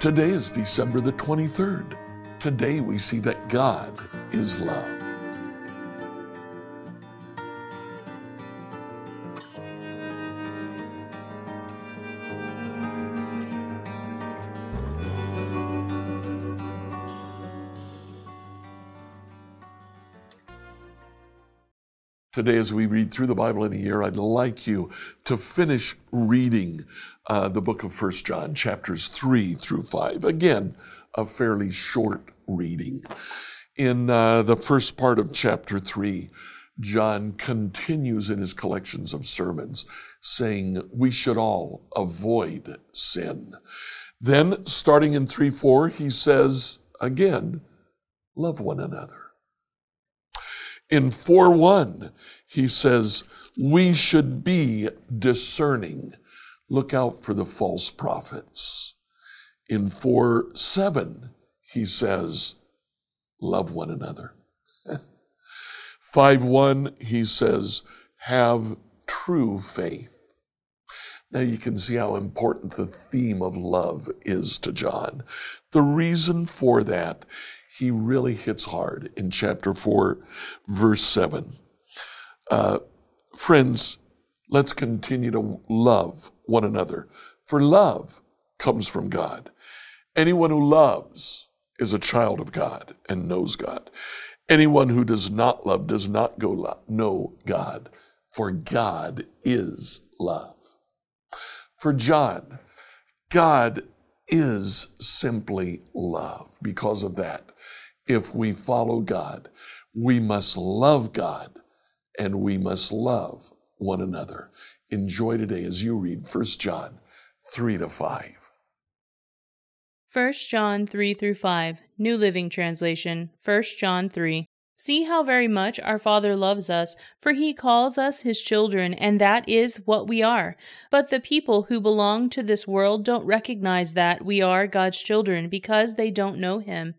Today is December the 23rd. Today we see that God is love. Today, as we read through the Bible in a year, I'd like you to finish reading uh, the book of First John, chapters 3 through 5. Again, a fairly short reading. In uh, the first part of chapter 3, John continues in his collections of sermons saying we should all avoid sin. Then, starting in 3 4, he says again, love one another. In 4 1, he says, we should be discerning. Look out for the false prophets. In 4 7, he says, love one another. 5 1, he says, have true faith. Now you can see how important the theme of love is to John. The reason for that he really hits hard in chapter 4, verse 7. Uh, friends, let's continue to love one another, for love comes from God. Anyone who loves is a child of God and knows God. Anyone who does not love does not go lo- know God, for God is love. For John, God is simply love. Because of that, if we follow God, we must love God and we must love one another. Enjoy today as you read 1 John 3 to 5. 1 John 3 through 5, New Living Translation, 1 John 3. See how very much our Father loves us, for he calls us his children, and that is what we are. But the people who belong to this world don't recognize that we are God's children because they don't know him.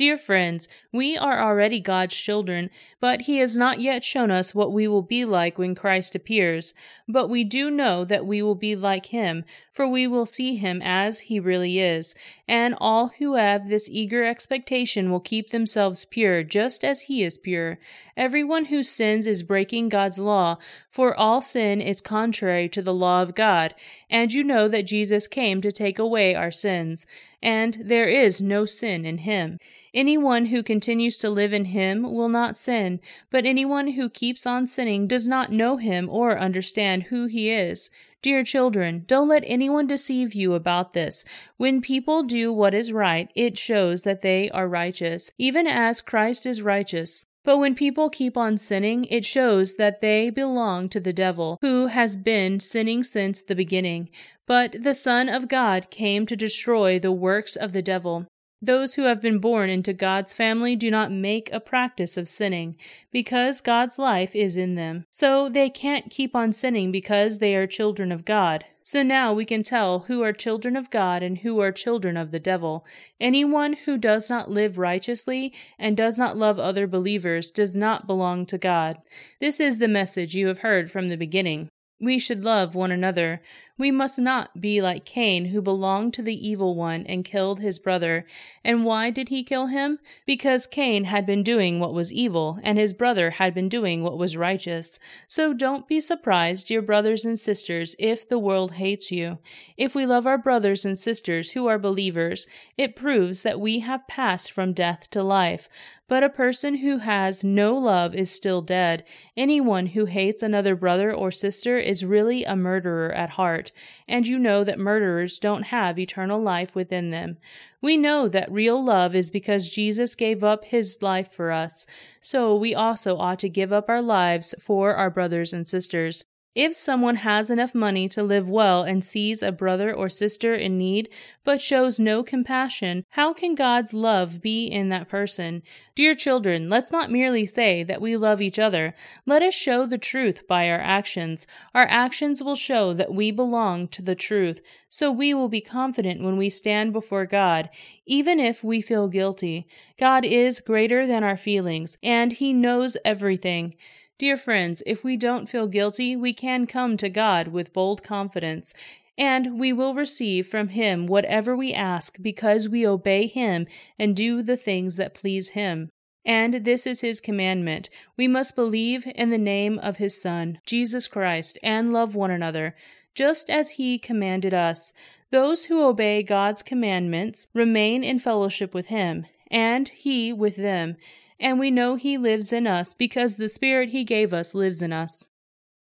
Dear friends, we are already God's children, but He has not yet shown us what we will be like when Christ appears. But we do know that we will be like Him, for we will see Him as He really is. And all who have this eager expectation will keep themselves pure, just as He is pure. Everyone who sins is breaking God's law, for all sin is contrary to the law of God. And you know that Jesus came to take away our sins, and there is no sin in Him. Anyone who continues to live in him will not sin, but anyone who keeps on sinning does not know him or understand who he is. Dear children, don't let anyone deceive you about this. When people do what is right, it shows that they are righteous, even as Christ is righteous. But when people keep on sinning, it shows that they belong to the devil, who has been sinning since the beginning. But the Son of God came to destroy the works of the devil. Those who have been born into God's family do not make a practice of sinning, because God's life is in them. So they can't keep on sinning because they are children of God. So now we can tell who are children of God and who are children of the devil. Anyone who does not live righteously and does not love other believers does not belong to God. This is the message you have heard from the beginning. We should love one another. We must not be like Cain, who belonged to the evil one and killed his brother. And why did he kill him? Because Cain had been doing what was evil, and his brother had been doing what was righteous. So don't be surprised, dear brothers and sisters, if the world hates you. If we love our brothers and sisters who are believers, it proves that we have passed from death to life. But a person who has no love is still dead. Anyone who hates another brother or sister is really a murderer at heart, and you know that murderers don't have eternal life within them. We know that real love is because Jesus gave up his life for us, so we also ought to give up our lives for our brothers and sisters. If someone has enough money to live well and sees a brother or sister in need, but shows no compassion, how can God's love be in that person? Dear children, let's not merely say that we love each other. Let us show the truth by our actions. Our actions will show that we belong to the truth, so we will be confident when we stand before God, even if we feel guilty. God is greater than our feelings, and He knows everything. Dear friends, if we don't feel guilty, we can come to God with bold confidence, and we will receive from Him whatever we ask because we obey Him and do the things that please Him. And this is His commandment we must believe in the name of His Son, Jesus Christ, and love one another, just as He commanded us. Those who obey God's commandments remain in fellowship with Him, and He with them and we know he lives in us because the Spirit he gave us lives in us.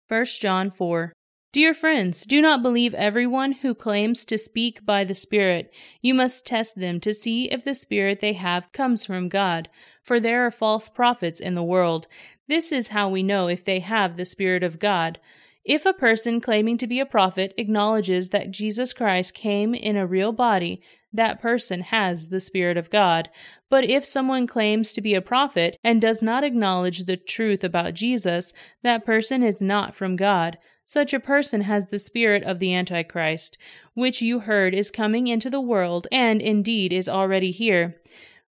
1 John 4 Dear friends, do not believe everyone who claims to speak by the Spirit. You must test them to see if the Spirit they have comes from God, for there are false prophets in the world. This is how we know if they have the Spirit of God. If a person claiming to be a prophet acknowledges that Jesus Christ came in a real body, that person has the Spirit of God. But if someone claims to be a prophet and does not acknowledge the truth about Jesus, that person is not from God. Such a person has the spirit of the Antichrist, which you heard is coming into the world and indeed is already here.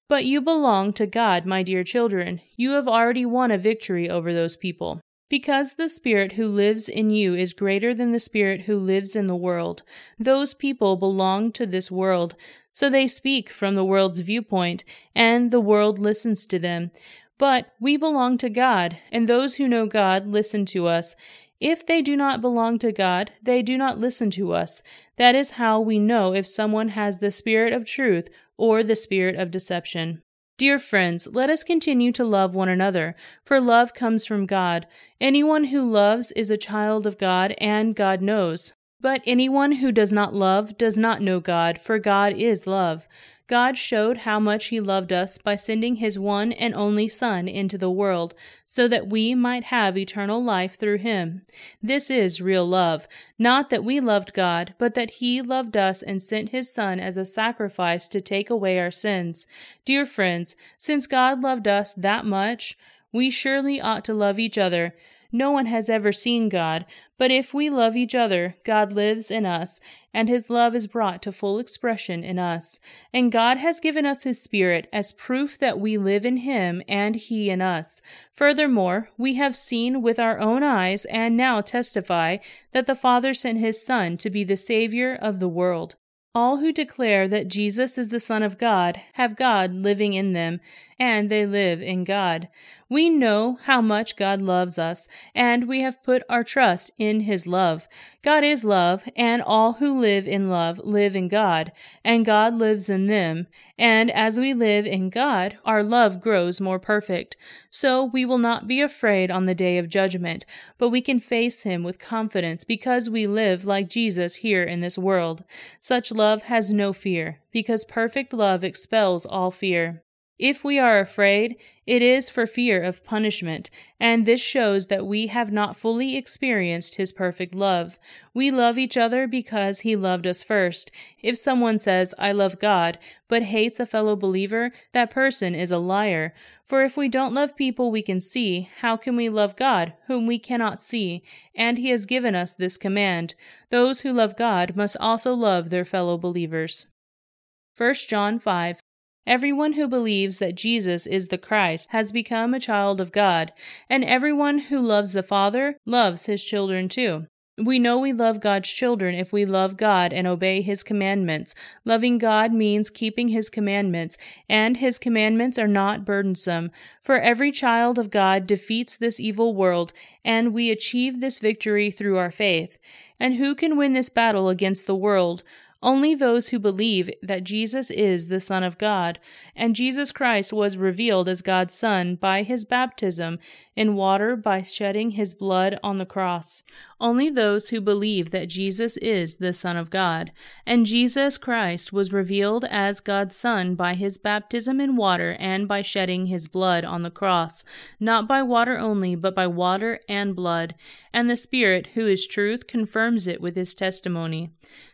But you belong to God, my dear children. You have already won a victory over those people. Because the Spirit who lives in you is greater than the Spirit who lives in the world. Those people belong to this world, so they speak from the world's viewpoint, and the world listens to them. But we belong to God, and those who know God listen to us. If they do not belong to God, they do not listen to us. That is how we know if someone has the spirit of truth or the spirit of deception. Dear friends, let us continue to love one another, for love comes from God. Anyone who loves is a child of God, and God knows. But anyone who does not love does not know God, for God is love. God showed how much He loved us by sending His one and only Son into the world, so that we might have eternal life through Him. This is real love. Not that we loved God, but that He loved us and sent His Son as a sacrifice to take away our sins. Dear friends, since God loved us that much, we surely ought to love each other. No one has ever seen God, but if we love each other, God lives in us, and his love is brought to full expression in us. And God has given us his Spirit as proof that we live in him and he in us. Furthermore, we have seen with our own eyes and now testify that the Father sent his Son to be the Savior of the world. All who declare that Jesus is the Son of God have God living in them, and they live in God. We know how much God loves us, and we have put our trust in His love. God is love, and all who live in love live in God, and God lives in them. And as we live in God, our love grows more perfect. So we will not be afraid on the day of judgment, but we can face Him with confidence because we live like Jesus here in this world. Such love has no fear, because perfect love expels all fear. If we are afraid, it is for fear of punishment, and this shows that we have not fully experienced His perfect love. We love each other because He loved us first. If someone says, I love God, but hates a fellow believer, that person is a liar. For if we don't love people we can see, how can we love God, whom we cannot see? And He has given us this command those who love God must also love their fellow believers. 1 John 5 Everyone who believes that Jesus is the Christ has become a child of God, and everyone who loves the Father loves his children too. We know we love God's children if we love God and obey His commandments. Loving God means keeping His commandments, and His commandments are not burdensome. For every child of God defeats this evil world, and we achieve this victory through our faith. And who can win this battle against the world? Only those who believe that Jesus is the Son of God, and Jesus Christ was revealed as God's Son by his baptism in water by shedding his blood on the cross. Only those who believe that Jesus is the Son of God, and Jesus Christ was revealed as God's Son by his baptism in water and by shedding his blood on the cross, not by water only, but by water and blood, and the Spirit, who is truth, confirms it with his testimony.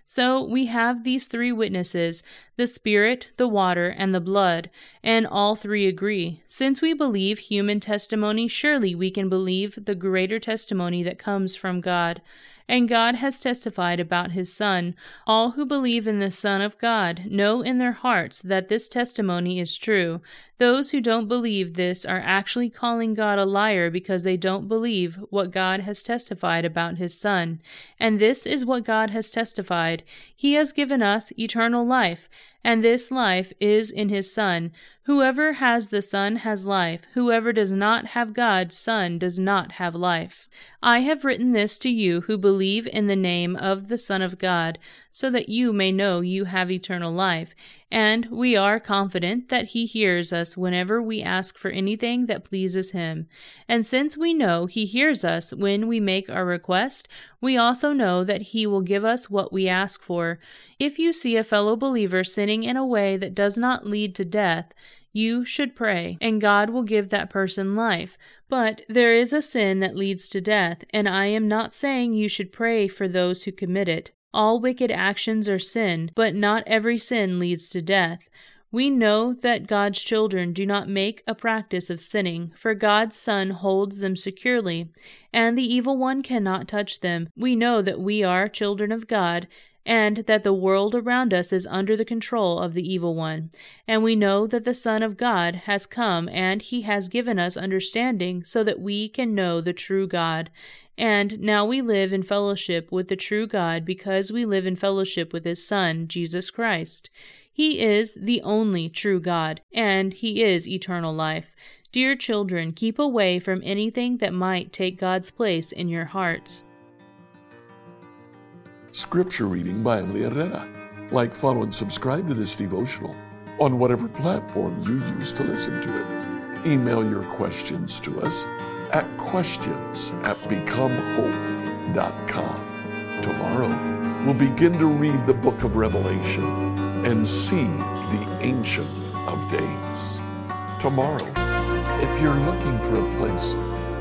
So we have these three witnesses the Spirit, the water, and the blood, and all three agree. Since we believe human testimony, surely we can believe the greater testimony that comes from God. And God has testified about his Son. All who believe in the Son of God know in their hearts that this testimony is true. Those who don't believe this are actually calling God a liar because they don't believe what God has testified about his Son. And this is what God has testified He has given us eternal life, and this life is in his Son. Whoever has the Son has life. Whoever does not have God's Son does not have life. I have written this to you who believe in the name of the Son of God, so that you may know you have eternal life. And we are confident that He hears us whenever we ask for anything that pleases Him. And since we know He hears us when we make our request, we also know that He will give us what we ask for. If you see a fellow believer sinning in a way that does not lead to death, you should pray, and God will give that person life. But there is a sin that leads to death, and I am not saying you should pray for those who commit it. All wicked actions are sin, but not every sin leads to death. We know that God's children do not make a practice of sinning, for God's Son holds them securely, and the evil one cannot touch them. We know that we are children of God, and that the world around us is under the control of the evil one. And we know that the Son of God has come, and he has given us understanding so that we can know the true God. And now we live in fellowship with the true God because we live in fellowship with his Son, Jesus Christ. He is the only true God, and he is eternal life. Dear children, keep away from anything that might take God's place in your hearts. Scripture reading by Emily Herrera. Like, follow, and subscribe to this devotional on whatever platform you use to listen to it. Email your questions to us at questions at becomehope.com. Tomorrow, we'll begin to read the book of Revelation and see the Ancient of Days. Tomorrow, if you're looking for a place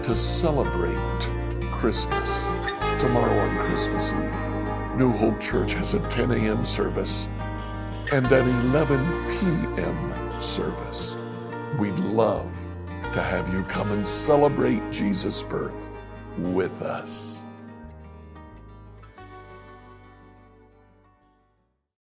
to celebrate Christmas, tomorrow on Christmas Eve, New Hope Church has a 10 a.m. service and an 11 p.m. service. We'd love to have you come and celebrate Jesus' birth with us.